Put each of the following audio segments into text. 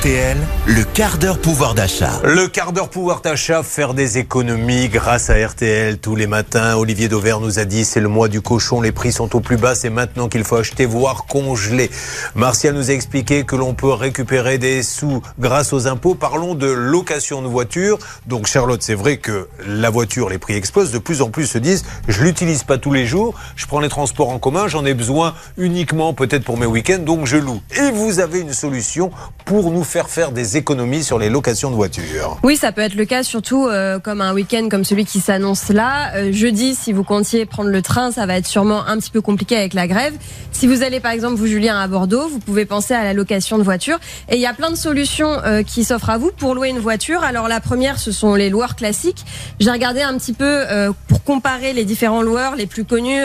RTL, le quart d'heure pouvoir d'achat. Le quart d'heure pouvoir d'achat, faire des économies grâce à RTL tous les matins. Olivier Dauvert nous a dit c'est le mois du cochon, les prix sont au plus bas, c'est maintenant qu'il faut acheter, voire congeler. Martial nous a expliqué que l'on peut récupérer des sous grâce aux impôts. Parlons de location de voiture. Donc Charlotte, c'est vrai que la voiture, les prix explosent. De plus en plus se disent je l'utilise pas tous les jours, je prends les transports en commun, j'en ai besoin uniquement peut-être pour mes week-ends, donc je loue. Et vous avez une solution pour nous faire faire des économies sur les locations de voitures. Oui, ça peut être le cas, surtout euh, comme un week-end comme celui qui s'annonce là. Euh, jeudi, si vous comptiez prendre le train, ça va être sûrement un petit peu compliqué avec la grève. Si vous allez par exemple, vous Julien, à Bordeaux, vous pouvez penser à la location de voiture. Et il y a plein de solutions euh, qui s'offrent à vous pour louer une voiture. Alors la première, ce sont les loueurs classiques. J'ai regardé un petit peu pour comparer les différents loueurs les plus connus,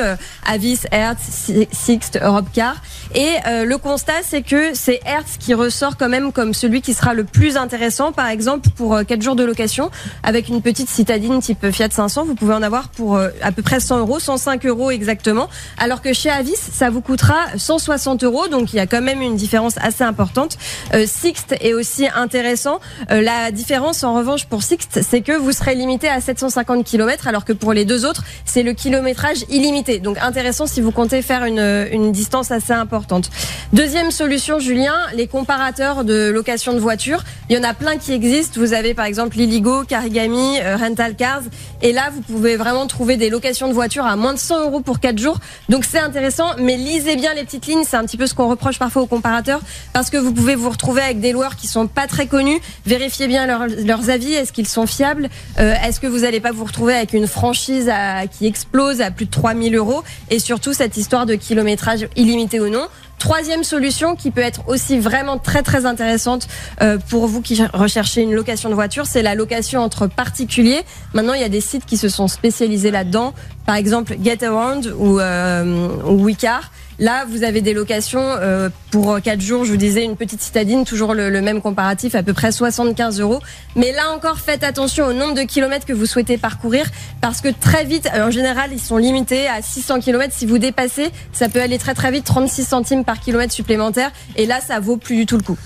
Avis, Hertz, Sixt, Europcar. Et le constat, c'est que c'est Hertz qui ressort quand même comme celui qui sera le plus intéressant. Par exemple, pour 4 euh, jours de location, avec une petite citadine type Fiat 500, vous pouvez en avoir pour euh, à peu près 100 euros, 105 euros exactement. Alors que chez Avis, ça vous coûtera 160 euros. Donc il y a quand même une différence assez importante. Euh, Sixt est aussi intéressant. la différence en revanche pour Sixt, c'est que vous serez limité à 750 km, alors que pour les deux autres, c'est le kilométrage illimité. Donc intéressant si vous comptez faire une distance assez importante. Deuxième solution, Julien, les comparateurs de location de voitures. Il y en a plein qui existent. Vous avez par exemple Liligo, Carigami, euh, Rental Cars. Et là, vous pouvez vraiment trouver des locations de voitures à moins de 100 euros pour 4 jours. Donc c'est intéressant. Mais lisez bien les petites lignes. C'est un petit peu ce qu'on reproche parfois aux comparateurs. Parce que vous pouvez vous retrouver avec des loueurs qui sont pas très connus. Vérifiez bien leurs avis. Est-ce qu'ils sont fiables? Euh, Est-ce que vous n'allez pas vous retrouver avec une franchise qui explose à plus de 3000 euros? Et surtout cette histoire de kilométrage illimité ou non. Troisième solution qui peut être aussi vraiment très très intéressante euh, pour vous qui recherchez une location de voiture, c'est la location entre particuliers. Maintenant, il y a des sites qui se sont spécialisés là-dedans, par exemple GetAround ou, euh, ou Wicar. Là, vous avez des locations euh, pour 4 jours, je vous disais, une petite citadine, toujours le, même comparatif, à peu près 75 euros. Mais là encore, faites attention au nombre de kilomètres que vous souhaitez parcourir, parce que très vite, en général, ils sont limités à 600 kilomètres. Si vous dépassez, ça peut aller très très vite, 36 centimes par kilomètre supplémentaire. Et là, ça vaut plus du tout le coup.